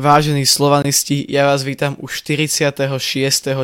Vážení slovanisti, ja vás vítam u 46.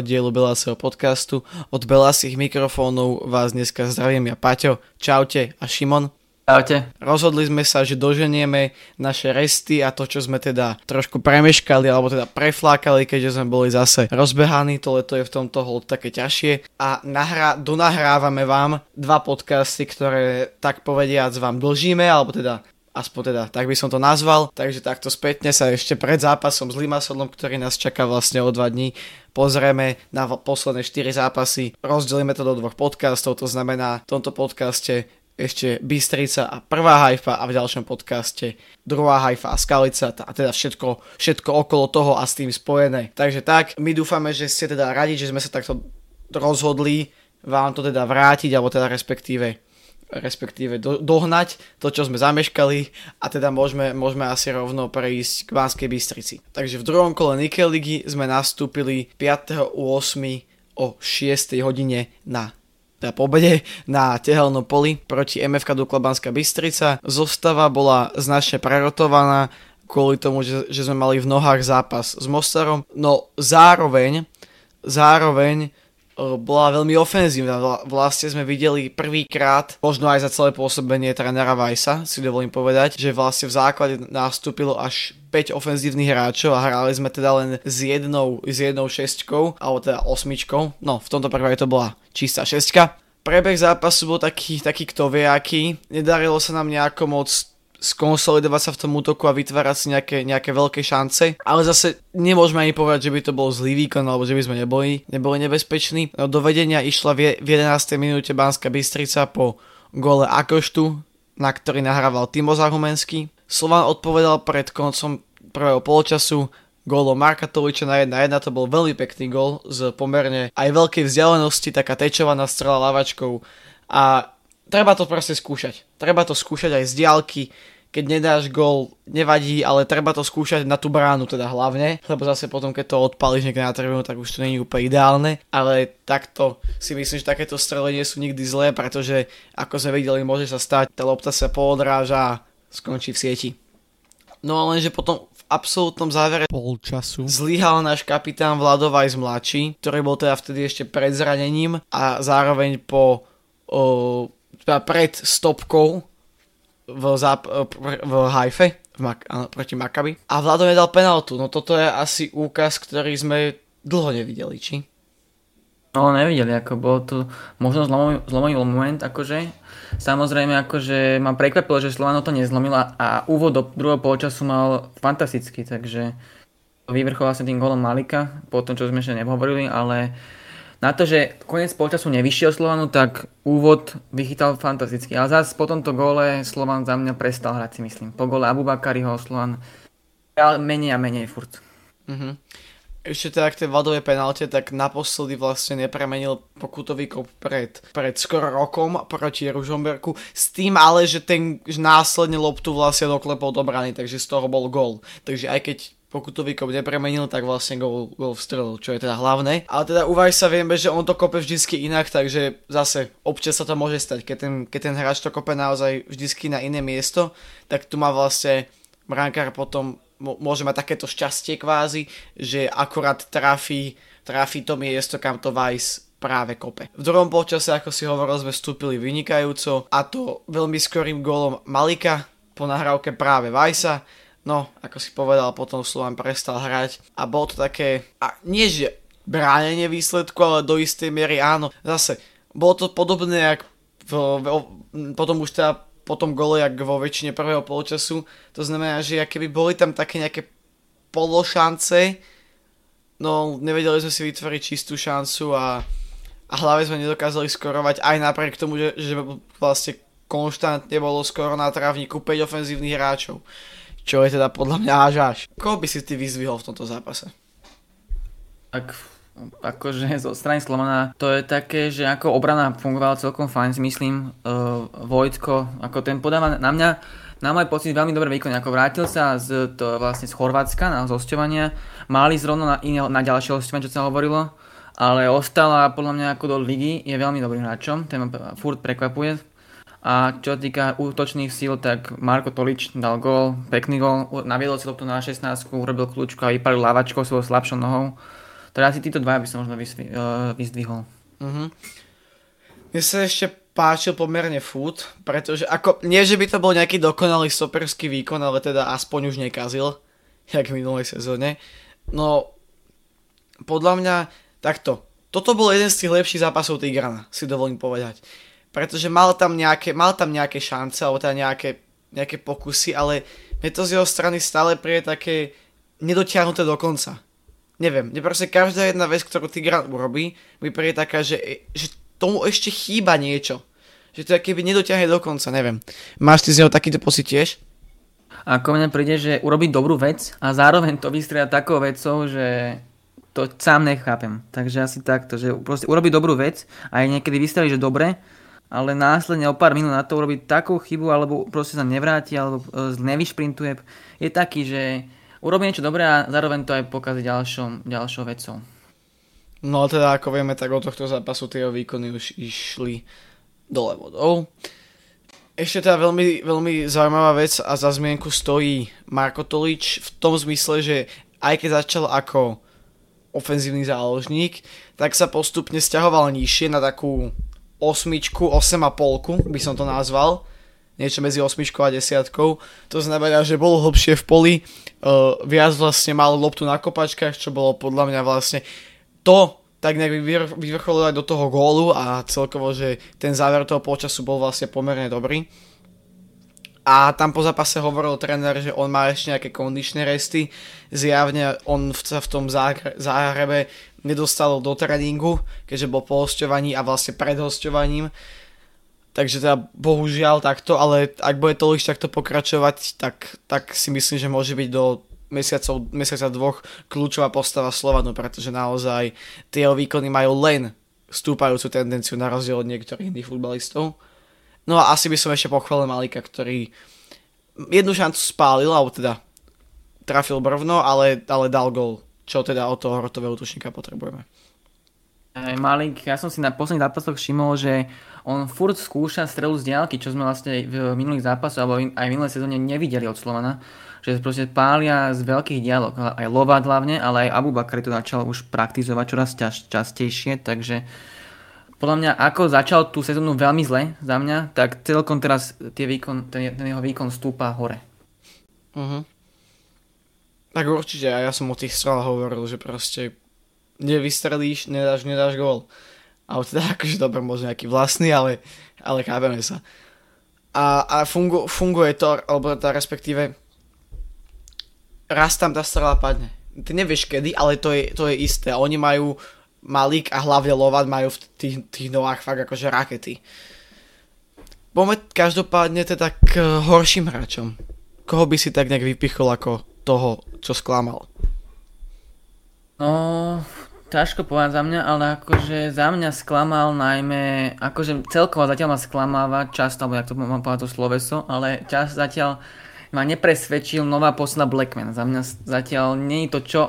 dielu Belaseho podcastu. Od Belasých mikrofónov vás dneska zdravím ja Paťo, čaute a Šimon. Čaute. Rozhodli sme sa, že doženieme naše resty a to, čo sme teda trošku premeškali alebo teda preflákali, keďže sme boli zase rozbehaní, to leto je v tomto hold také ťažšie a nahrá, donahrávame vám dva podcasty, ktoré tak povediac vám dlžíme, alebo teda aspoň teda, tak by som to nazval. Takže takto spätne sa ešte pred zápasom s Limassolom, ktorý nás čaká vlastne o dva dní, pozrieme na posledné 4 zápasy, rozdelíme to do dvoch podcastov, to znamená v tomto podcaste ešte Bystrica a prvá hajfa a v ďalšom podcaste druhá hajfa a Skalica a teda všetko, všetko okolo toho a s tým spojené. Takže tak, my dúfame, že ste teda radi, že sme sa takto rozhodli vám to teda vrátiť, alebo teda respektíve respektíve do, dohnať to, čo sme zameškali a teda môžeme, môžeme asi rovno prejsť k Banskej Bystrici. Takže v druhom kole Nickel ligy sme nastúpili 5.8. o 6. hodine na teda pobede na tehelnom poli proti MFK Dukla Banská Bystrica. Zostava bola značne prerotovaná kvôli tomu, že, že sme mali v nohách zápas s Mostarom, no zároveň zároveň bola veľmi ofenzívna. Vlastne sme videli prvýkrát, možno aj za celé pôsobenie trénera Vajsa, si dovolím povedať, že vlastne v základe nastúpilo až 5 ofenzívnych hráčov a hrali sme teda len s jednou, s jednou šestkou, alebo teda osmičkou. No, v tomto prípade to bola čistá šestka. Prebeh zápasu bol taký, taký kto vie aký. Nedarilo sa nám nejako moc skonsolidovať sa v tom útoku a vytvárať si nejaké, nejaké veľké šance. Ale zase nemôžeme ani povedať, že by to bol zlý výkon alebo že by sme neboli, neboli nebezpeční. No, do vedenia išla v 11. minúte Banská Bystrica po gole Akoštu, na ktorý nahrával Timo Zahumenský. Slovan odpovedal pred koncom prvého poločasu gólom Marka Toliča na 1-1, to bol veľmi pekný gól z pomerne aj veľkej vzdialenosti, taká tečovaná strela lavačkou a treba to proste skúšať. Treba to skúšať aj z diálky, keď nedáš gol, nevadí, ale treba to skúšať na tú bránu teda hlavne, lebo zase potom, keď to odpališ niekde na tribúnu, tak už to není úplne ideálne, ale takto si myslím, že takéto strely nie sú nikdy zlé, pretože ako sme videli, môže sa stať, tá lopta sa poodráža a skončí v sieti. No a lenže potom v absolútnom závere polčasu zlyhal náš kapitán Vladovaj z mladší, ktorý bol teda vtedy ešte pred zranením a zároveň po o, teda pred stopkou v, záp- v Haife v Mak- proti Makabi. A Vlado nedal penaltu. No toto je asi úkaz, ktorý sme dlho nevideli, či? No nevideli, ako bol tu možno zlomový, zlomový moment, akože. Samozrejme, akože ma prekvapilo, že Slovano to nezlomila a úvod do druhého polčasu mal fantastický, takže vyvrchoval sa tým golom Malika, po tom, čo sme ešte nehovorili, ale na to, že koniec polčasu nevyšiel Slovanu, tak úvod vychytal fantasticky. Ale zase po tomto gole Slovan za mňa prestal hrať si myslím. Po gole Abubakariho Slovan menej a menej furt. Mm-hmm. Ešte teda k tej vadovej penalte, tak naposledy vlastne nepremenil pokutový kop pred, pred skoro rokom proti Ružomberku. S tým ale, že ten že následne loptu vlastne doklepol do brany, takže z toho bol gol. Takže aj keď pokutový kop nepremenil, tak vlastne gol, gol vstrelil, čo je teda hlavné. Ale teda uvaj sa vieme, že on to kope vždycky inak, takže zase občas sa to môže stať. Keď ten, keď ten hráč to kope naozaj vždycky na iné miesto, tak tu má vlastne brankár potom môže mať takéto šťastie kvázi, že akorát trafí, trafí to miesto, kam to Vice práve kope. V druhom polčase, ako si hovoril, sme vstúpili vynikajúco a to veľmi skorým gólom Malika po nahrávke práve Vajsa No, ako si povedal, potom Slovan prestal hrať a bolo to také, a nie že bránenie výsledku, ale do istej miery áno. Zase, bolo to podobné, jak v, v, potom už teda po tom gole, jak vo väčšine prvého polčasu. To znamená, že keby boli tam také nejaké pološance, no nevedeli sme si vytvoriť čistú šancu a, a hlavne sme nedokázali skorovať aj napriek tomu, že, že vlastne konštantne bolo skoro na trávniku 5 ofenzívnych hráčov čo je teda podľa mňa až až. Koho by si ty vyzvihol v tomto zápase? Tak akože zo strany Slovana to je také, že ako obrana fungovala celkom fajn, si myslím. Uh, Vojtko, ako ten podáva na mňa, na môj pocit veľmi dobrý výkon, ako vrátil sa z, to, vlastne z Chorvátska na zosťovania, mali zrovna na, iné, na ďalšie hostovanie, čo sa hovorilo, ale ostala podľa mňa ako do ligy, je veľmi dobrým hráčom, ten ma furt prekvapuje. A čo týka útočných síl, tak Marko Tolič dal gól, pekný gól, naviedol si loptu na 16, urobil kľúčku a vypalil lavačkou svojou slabšou nohou. Teda asi títo dva by som možno vysvi, uh, vyzdvihol. Uh-huh. Mne sa ešte páčil pomerne food, pretože ako, nie že by to bol nejaký dokonalý stoperský výkon, ale teda aspoň už nekazil, jak v minulej sezóne. No, podľa mňa, takto, toto bol jeden z tých lepších zápasov Tigrana, si dovolím povedať pretože mal tam nejaké, mal tam nejaké šance, alebo teda nejaké, nejaké pokusy, ale mne to z jeho strany stále prie také nedotiahnuté do konca. Neviem, mne proste každá jedna vec, ktorú Tigran urobí, mi prie taká, že, že tomu ešte chýba niečo. Že to keby nedotiahne do konca, neviem. Máš ty z neho takýto pocit tiež? Ako mne príde, že urobiť dobrú vec a zároveň to vystria takou vecou, že to sám nechápem. Takže asi takto, že proste urobiť dobrú vec a aj niekedy vystreli, že dobre, ale následne o pár minút na to urobiť takú chybu, alebo proste sa nevráti, alebo e, nevyšprintuje, je taký, že urobí niečo dobré a zároveň to aj pokazí ďalšou, ďalšou vecou. No teda ako vieme, tak od tohto zápasu tie výkony už išli dole vodou. Ešte teda veľmi, veľmi zaujímavá vec a za zmienku stojí Marko Tolič v tom zmysle, že aj keď začal ako ofenzívny záložník, tak sa postupne stiahoval nižšie na takú osmičku, osem a polku by som to nazval. Niečo medzi osmičkou a desiatkou. To znamená, že bol hlbšie v poli, uh, viac vlastne mal loptu na kopačkách, čo bolo podľa mňa vlastne to, tak nejak vyvrcholilo aj do toho gólu a celkovo, že ten záver toho počasu bol vlastne pomerne dobrý. A tam po zápase hovoril tréner, že on má ešte nejaké kondičné resty. Zjavne on sa v tom záhrebe nedostal do tréningu, keďže bol po hostovaní a vlastne pred hostovaním. Takže teda bohužiaľ takto, ale ak bude to takto pokračovať, tak, tak si myslím, že môže byť do mesiacov, mesiaca dvoch kľúčová postava Slovanu, pretože naozaj tie výkony majú len stúpajúcu tendenciu na rozdiel od niektorých iných futbalistov. No a asi by som ešte pochválil Malika, ktorý jednu šancu spálil, alebo teda trafil brvno, ale, ale dal gol, čo teda od toho hrotového útočníka potrebujeme. Malik, ja som si na posledných zápasoch všimol, že on furt skúša strelu z diálky, čo sme vlastne v minulých zápasoch alebo aj v minulej sezóne nevideli od Slovana, že proste pália z veľkých diálok, aj Lovat hlavne, ale aj Abu to začal už praktizovať čoraz častejšie, takže podľa mňa ako začal tú sezónu veľmi zle za mňa, tak celkom teraz tie výkon, ten, ten jeho výkon stúpa hore. Uh-huh. Tak určite, a ja som o tých strelách hovoril, že proste nevystrelíš, nedáš, nedáš gól. A teda akože dobre, možno nejaký vlastný, ale, ale chápeme sa. A, a fungu, funguje to, alebo tá respektíve raz tam tá strela padne. Ty nevieš kedy, ale to je, to je isté. Oni majú Malík a hlavne Lovat majú v tých, tých nohách fakt akože rakety. Poďme každopádne teda k horším hráčom. Koho by si tak nejak vypichol ako toho, čo sklamal? No, ťažko povedať za mňa, ale akože za mňa sklamal najmä, akože celkovo zatiaľ ma sklamáva často, alebo jak to mám povedať to sloveso, ale čas zatiaľ ma nepresvedčil nová posla Blackman. Za mňa zatiaľ nie je to, čo,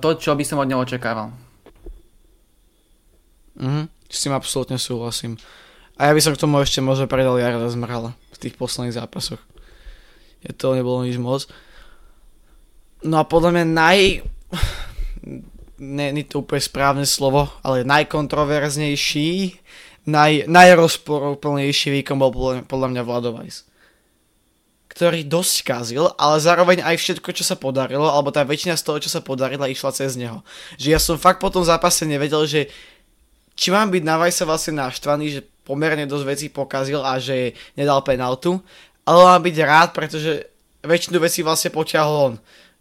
to, čo by som od neho očakával. Mhm, s tým absolútne súhlasím. A ja by som k tomu ešte možno predal Jarda Zmrhala v tých posledných zápasoch. Je to nebolo nič moc. No a podľa mňa naj... Nie, nie to úplne správne slovo, ale najkontroverznejší, naj, najrozporuplnejší výkon bol podľa mňa Vladovajs ktorý dosť kazil, ale zároveň aj všetko, čo sa podarilo, alebo tá väčšina z toho, čo sa podarila, išla cez neho. Že ja som fakt po tom zápase nevedel, že či mám byť na Vajsa vlastne naštvaný, že pomerne dosť vecí pokazil a že nedal penaltu, ale mám byť rád, pretože väčšinu vecí vlastne potiahol on.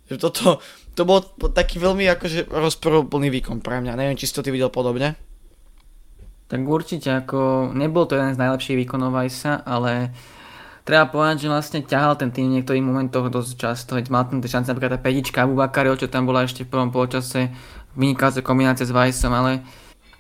Že toto, to bol taký veľmi akože rozporúplný výkon pre mňa. Neviem, či si to ty videl podobne. Tak určite, ako nebol to jeden z najlepších výkonov Vajsa, ale treba povedať, že vlastne ťahal ten tým v niektorých momentoch dosť často. Mal ten šance napríklad tá petička Abu čo tam bola ešte v prvom polčase, vynikajúca kombinácia s Vajsom, ale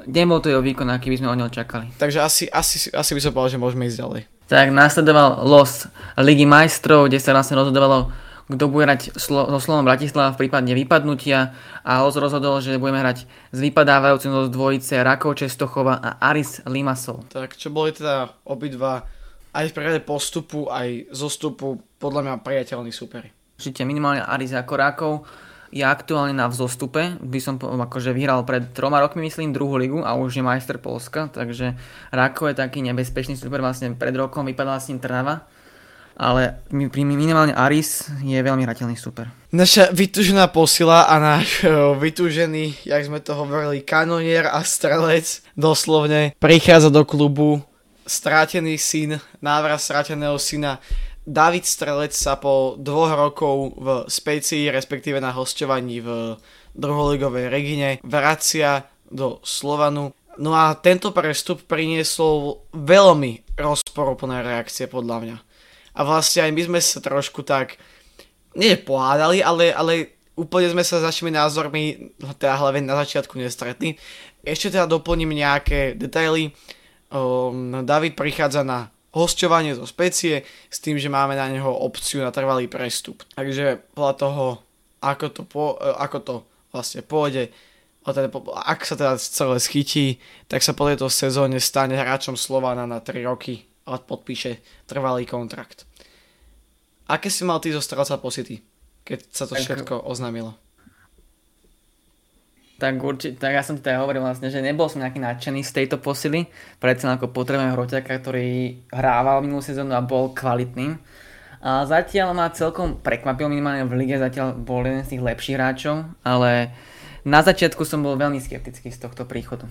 nebol to jeho výkon, aký by sme od neho čakali. Takže asi, asi, asi by som povedal, že môžeme ísť ďalej. Tak následoval los Ligy majstrov, kde sa vlastne rozhodovalo, kto bude hrať so slovom Bratislava v prípade vypadnutia a los rozhodol, že budeme hrať s vypadávajúcim z dvojice Rakov Čestochova a Aris Limasol. Tak čo boli teda obidva aj v prípade postupu, aj zostupu podľa mňa priateľný super. Určite minimálne Aris ako Rákov je aktuálne na vzostupe. By som akože vyhral pred troma rokmi, myslím, druhú ligu a už je majster Polska, takže Rákov je taký nebezpečný super. Vlastne pred rokom vypadala s ním Trnava ale minimálne Aris je veľmi hrateľný super. Naša vytúžená posila a náš vytúžený, jak sme to hovorili, kanonier a strelec doslovne prichádza do klubu strátený syn, návrat stráteného syna David Strelec sa po dvoch rokov v Specii, respektíve na hostovaní v druholigovej Regine, vracia do Slovanu. No a tento prestup priniesol veľmi rozporuplné reakcie podľa mňa a vlastne aj my sme sa trošku tak, nie pohádali, ale, ale úplne sme sa s našimi názormi, teda hlavne na začiatku nestretli. Ešte teda doplním nejaké detaily. Um, David prichádza na hostovanie zo specie s tým, že máme na neho opciu na trvalý prestup. Takže podľa toho, ako to, po, ako to vlastne pôjde, teda, ak sa teda celé schytí, tak sa po tejto sezóne stane hráčom Slovana na 3 roky a podpíše trvalý kontrakt. Aké si mal ty zo strelca pocity, keď sa to všetko oznámilo? Tak určite, tak ja som ti teda hovoril vlastne, že nebol som nejaký nadšený z tejto posily, predsa ako potrebujem hroťaka, ktorý hrával minulú sezónu a bol kvalitným. A zatiaľ ma celkom prekvapil minimálne v lige, zatiaľ bol jeden z tých lepších hráčov, ale na začiatku som bol veľmi skeptický z tohto príchodu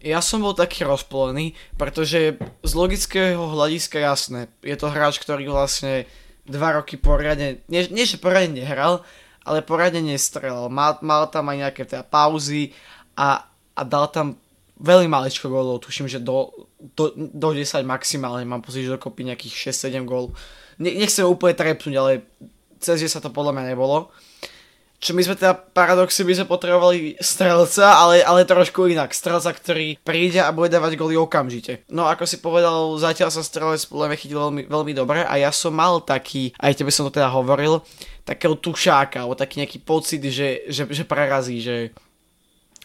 ja som bol taký rozplolený, pretože z logického hľadiska jasné, je to hráč, ktorý vlastne dva roky poriadne, nie, nie že poriadne nehral, ale poriadne nestrelal. Mal, mal tam aj nejaké teda pauzy a, a dal tam veľmi maličko gólov, tuším, že do, do, do 10 maximálne, mám pocit, že dokopy nejakých 6-7 gól. Ne, nechcem úplne trepnúť, ale cez sa to podľa mňa nebolo. Čo my sme teda paradoxy by sme potrebovali strelca, ale, ale trošku inak. Strelca, ktorý príde a bude dávať goly okamžite. No ako si povedal, zatiaľ sa strelec podľa mňa chytil veľmi, veľmi dobre a ja som mal taký, aj tebe som to teda hovoril, takého tušáka, alebo taký nejaký pocit, že, že, že prerazí, že,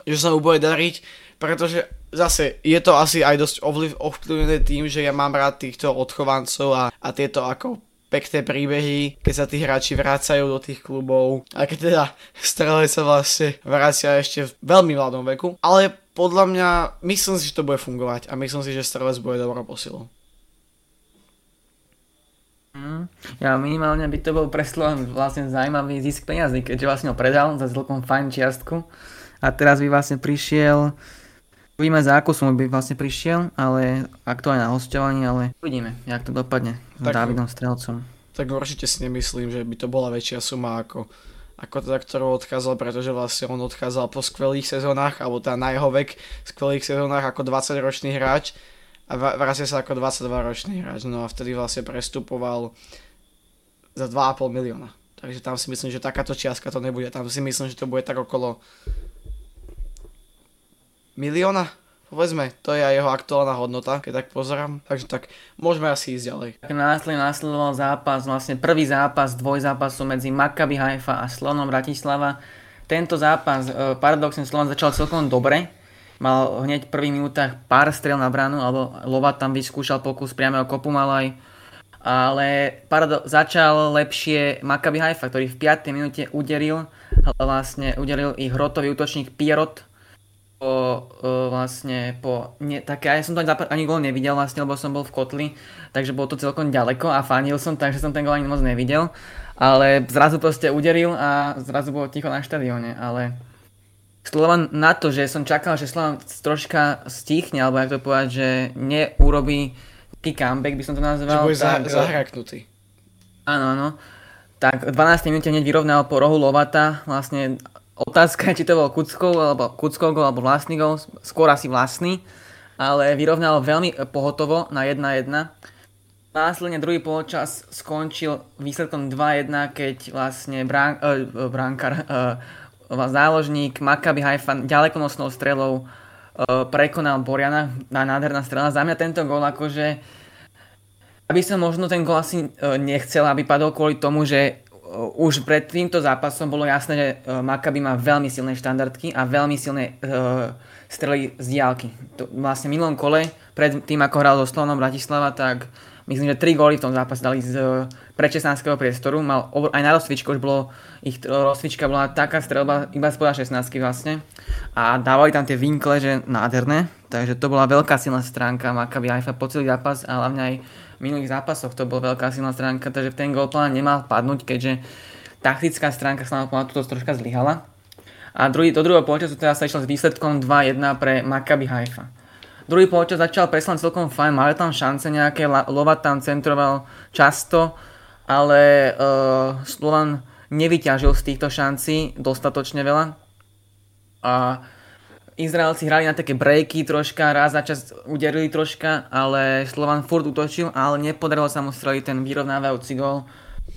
že sa mu bude dariť, pretože zase je to asi aj dosť ovplyvnené tým, že ja mám rád týchto odchovancov a, a tieto ako pekné príbehy, keď sa tí hráči vracajú do tých klubov a keď teda strelec sa vlastne vracia ešte v veľmi mladom veku. Ale podľa mňa, myslím si, že to bude fungovať a myslím si, že strelec bude dobrou posilou. Mm, ja minimálne by to bol pre Slovan vlastne zaujímavý zisk peniazy, keďže vlastne ho predal za celkom fajn čiastku a teraz by vlastne prišiel Uvidíme za akú sumu by vlastne prišiel, ale aktuálne na hostovaní, ale uvidíme, jak to dopadne s tak, Davidom Strelcom. Tak určite si nemyslím, že by to bola väčšia suma ako, ako teda, ktorú odchádzal, pretože vlastne on odchádzal po skvelých sezónach, alebo teda na jeho vek skvelých sezónach ako 20-ročný hráč a vracia sa ako 22-ročný hráč, no a vtedy vlastne prestupoval za 2,5 milióna. Takže tam si myslím, že takáto čiastka to nebude. Tam si myslím, že to bude tak okolo milióna. Povedzme, to je aj jeho aktuálna hodnota, keď tak pozerám. Takže tak, môžeme asi ísť ďalej. Následne následoval zápas, vlastne prvý zápas dvojzápasu medzi Maccabi Haifa a Slonom Bratislava. Tento zápas, e, paradoxne Slovan začal celkom dobre. Mal hneď v prvých minútach pár strel na bránu, alebo Lova tam vyskúšal pokus priamého kopu malaj. Ale parado- začal lepšie Maccabi Haifa, ktorý v 5. minúte uderil, vlastne uderil ich hrotový útočník Pierrot, po, uh, vlastne po, ne, tak ja som to ani, ani gól nevidel vlastne, lebo som bol v kotli, takže bolo to celkom ďaleko a fanil som, takže som ten gól ani moc nevidel, ale zrazu proste uderil a zrazu bolo ticho na štadióne, ale Slovan na to, že som čakal, že Slovan troška stichne, alebo jak to povedať, že neurobí taký comeback, by som to nazval. Že bude tak, zahraknutý. Áno, áno. Tak 12 minúte hneď vyrovnal po rohu Lovata, vlastne Otázka či to bol Kuckov alebo Kuckov alebo vlastný gol, skôr asi vlastný, ale vyrovnal veľmi pohotovo na 1-1. Následne druhý polčas skončil výsledkom 2-1, keď vlastne brán, uh, bránkar, uh, záložník Maccabi Haifa ďalekonosnou strelou uh, prekonal Boriana na nádherná strela. Za mňa tento gol akože aby som možno ten gol asi nechcel, aby padol kvôli tomu, že už pred týmto zápasom bolo jasné, že e, Maccabi má veľmi silné štandardky a veľmi silné uh, strely z diálky. To, vlastne v minulom kole pred tým, ako hral so Slonom Bratislava, tak myslím, že 3 góly v tom zápase dali z predčesnánskeho priestoru. Mal aj na rozcvičku už bolo, ich rozcvička bola taká strelba iba spoda 16 vlastne. A dávali tam tie vinkle, že nádherné. Takže to bola veľká silná stránka Maccabi Haifa po celý zápas a hlavne aj v minulých zápasoch to bola veľká silná stránka, takže ten gol plán nemal padnúť, keďže taktická stránka sa nám to troška zlyhala. A druhý, do druhého polčasu teda sa išlo s výsledkom 2-1 pre Maccabi Haifa. Druhý polčas začal preslan celkom fajn, mali tam šance nejaké, Lovat tam centroval často, ale uh, Slovan nevyťažil z týchto šancí dostatočne veľa. A Izraelci hrali na také breaky troška, raz za čas uderili troška, ale Slovan furt utočil, ale nepodarilo sa mu streliť ten vyrovnávajúci gol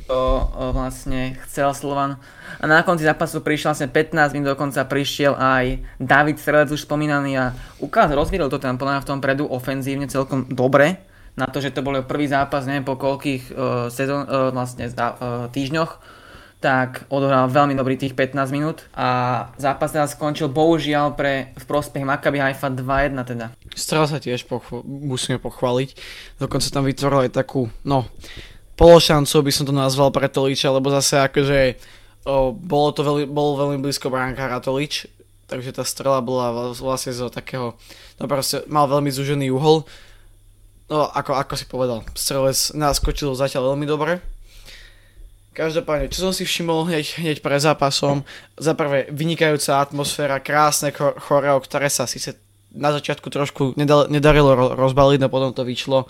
to vlastne chcel Slovan. A na konci zápasu prišiel vlastne 15 minút dokonca prišiel aj David Strelec už spomínaný a ukázal, rozviedol to tam podľa v tom predu ofenzívne celkom dobre na to, že to bol prvý zápas, neviem po koľkých uh, sezón, uh, vlastne uh, týždňoch, tak odohral veľmi dobrý tých 15 minút a zápas teda skončil bohužiaľ pre, v prospech Maccabi Haifa 2-1 teda. Strel sa tiež pochv- musíme pochváliť, dokonca tam vytvoril aj takú, no, pološancov by som to nazval pre Toliča, lebo zase akože o, bolo to veľmi, bolo veľmi blízko brankára Tolič, takže tá strela bola vlastne zo takého, no proste mal veľmi zúžený uhol. No ako, ako si povedal, strelec naskočil zatiaľ veľmi dobre. Každopádne, čo som si všimol hneď, hneď pre zápasom, za prvé vynikajúca atmosféra, krásne choreo, ktoré sa síce na začiatku trošku nedarilo rozbaliť, no potom to vyšlo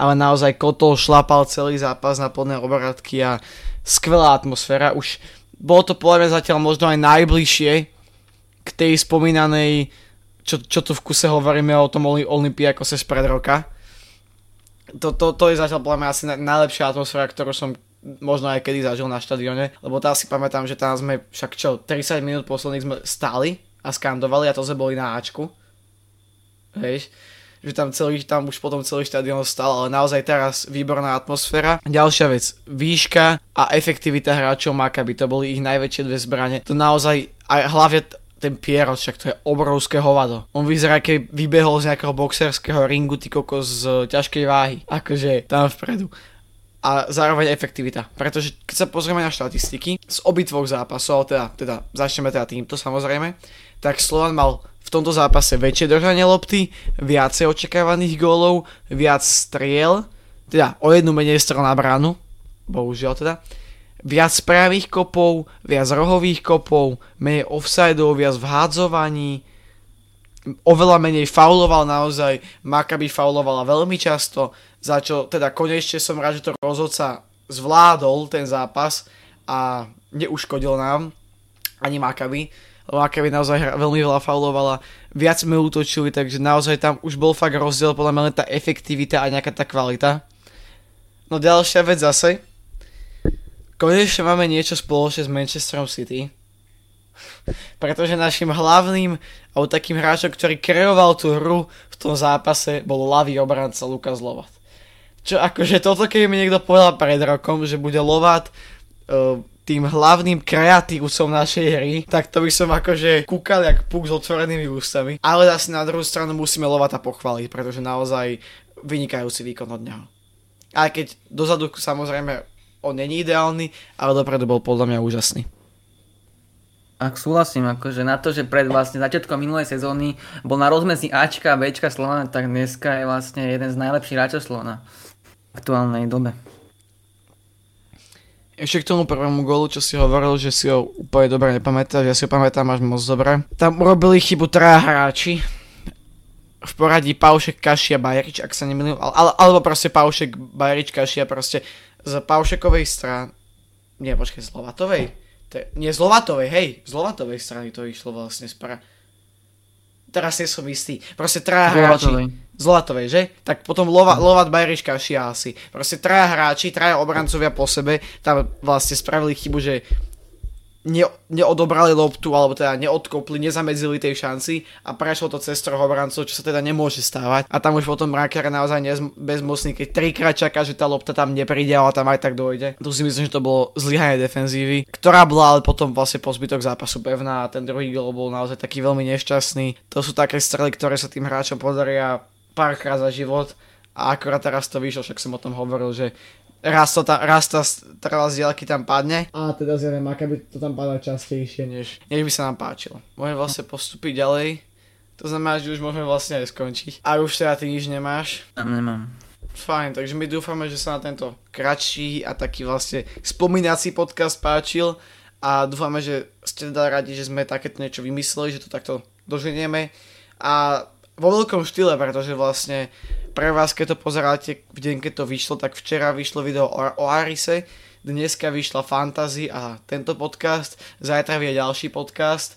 ale naozaj Kotol šlapal celý zápas na plné obrátky a skvelá atmosféra. Už bolo to podľa mňa zatiaľ možno aj najbližšie k tej spomínanej, čo, čo tu v kuse hovoríme o tom Olympiakose z pred roka. To, to, to je zatiaľ podľa mňa asi najlepšia atmosféra, ktorú som možno aj kedy zažil na štadióne, lebo tam si pamätám, že tam sme však čo, 30 minút posledných sme stáli a skandovali a to sme boli na Ačku. Hej že tam, celý, tam už potom celý štadión stal, ale naozaj teraz výborná atmosféra. Ďalšia vec, výška a efektivita hráčov Maccabi, to boli ich najväčšie dve zbranie. To naozaj, aj hlavne ten Pierrot, však to je obrovské hovado. On vyzerá, keď vybehol z nejakého boxerského ringu, ty koko z ťažkej váhy. Akože tam vpredu. A zároveň efektivita. Pretože keď sa pozrieme na štatistiky z obidvoch zápasov, teda, teda začneme teda týmto samozrejme, tak Slovan mal v tomto zápase väčšie držanie lopty, viacej očakávaných gólov, viac striel, teda o jednu menej strel na bránu, bohužiaľ teda, viac pravých kopov, viac rohových kopov, menej offsideov, viac vhádzovaní, oveľa menej fauloval naozaj, Maccabi faulovala veľmi často, za čo teda konečne som rád, že to rozhodca zvládol ten zápas a neuškodil nám, ani Maccabi, Lakavi naozaj veľmi veľa faulovala, viac sme útočili, takže naozaj tam už bol fakt rozdiel, podľa mňa len tá efektivita a nejaká tá kvalita. No ďalšia vec zase, konečne máme niečo spoločné s Manchesterom City, pretože našim hlavným alebo takým hráčom, ktorý kreoval tú hru v tom zápase, bol ľavý obranca Lukas Lovat. Čo akože toto keby mi niekto povedal pred rokom, že bude Lovat uh, tým hlavným kreatívcom našej hry, tak to by som akože kúkal jak puk s otvorenými ústami. Ale zase na druhú stranu musíme Lovata pochváliť, pretože naozaj vynikajúci výkon od neho. Aj keď dozadu samozrejme on není ideálny, ale dopredu bol podľa mňa úžasný. Ak súhlasím, akože na to, že pred vlastne začiatkom minulej sezóny bol na rozmesí Ačka a Bčka Slovana, tak dneska je vlastne jeden z najlepších hráčov Slovana v aktuálnej dobe. Ešte k tomu prvému gólu, čo si hovoril, že si ho úplne dobre nepamätáš, ja si ho pamätám až moc dobre. Tam urobili chybu traja hráči, v poradí Paušek, Kašia, Bajrič, ak sa nemýlim, ale, alebo proste Paušek, Bajrič, Kašia, proste z Paušekovej strany, nie, počkej, z Lovatovej? To je, nie, z Lovatovej, hej, z Lovatovej strany to išlo vlastne z para. Teraz nie som istý, proste traja hráči Zlatovej, že? Tak potom Lova, Lovat Bajriška šia asi. Proste traja hráči, traja obrancovia po sebe tam vlastne spravili chybu, že ne, neodobrali loptu, alebo teda neodkopli, nezamedzili tej šanci a prešlo to cez troch obrancov, čo sa teda nemôže stávať. A tam už potom Mrakar naozaj nez, bezmocný, keď trikrát čaká, že tá lopta tam nepríde, ale tam aj tak dojde. Tu si myslím, že to bolo zlyhanie defenzívy, ktorá bola ale potom vlastne po zbytok zápasu pevná a ten druhý gol bol naozaj taký veľmi nešťastný. To sú také strely, ktoré sa tým hráčom podaria párkrát za život a akorát teraz to vyšlo, však som o tom hovoril, že raz, to ta, raz tá strela z diaľky tam padne. A teda zjavím, aká by to tam padá častejšie, než, než by sa nám páčilo. Môžeme vlastne postúpiť ďalej. To znamená, že už môžeme vlastne aj skončiť. A už teda ty nič nemáš. Nemám. Fajn, takže my dúfame, že sa na tento kratší a taký vlastne spomínací podcast páčil a dúfame, že ste teda radi, že sme takéto niečo vymysleli, že to takto doženieme a vo veľkom štýle, pretože vlastne pre vás, keď to pozeráte v deň, keď to vyšlo, tak včera vyšlo video o, o Arise, dneska vyšla Fantasy a tento podcast, zajtra vyjde ďalší podcast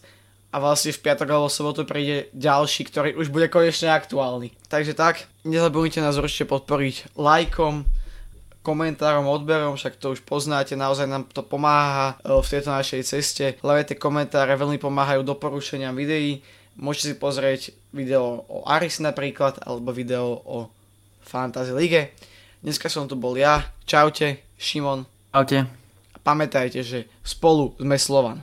a vlastne v piatok alebo sobotu príde ďalší, ktorý už bude konečne aktuálny. Takže tak, nezabudnite nás určite podporiť lajkom, komentárom, odberom, však to už poznáte, naozaj nám to pomáha e, v tejto našej ceste. Hlavne tie komentáre veľmi pomáhajú doporučeniam videí. Môžete si pozrieť video o Aris napríklad, alebo video o Fantasy Lige. Dneska som tu bol ja. Čaute, Šimon. Čaute. A pamätajte, že spolu sme Slovan.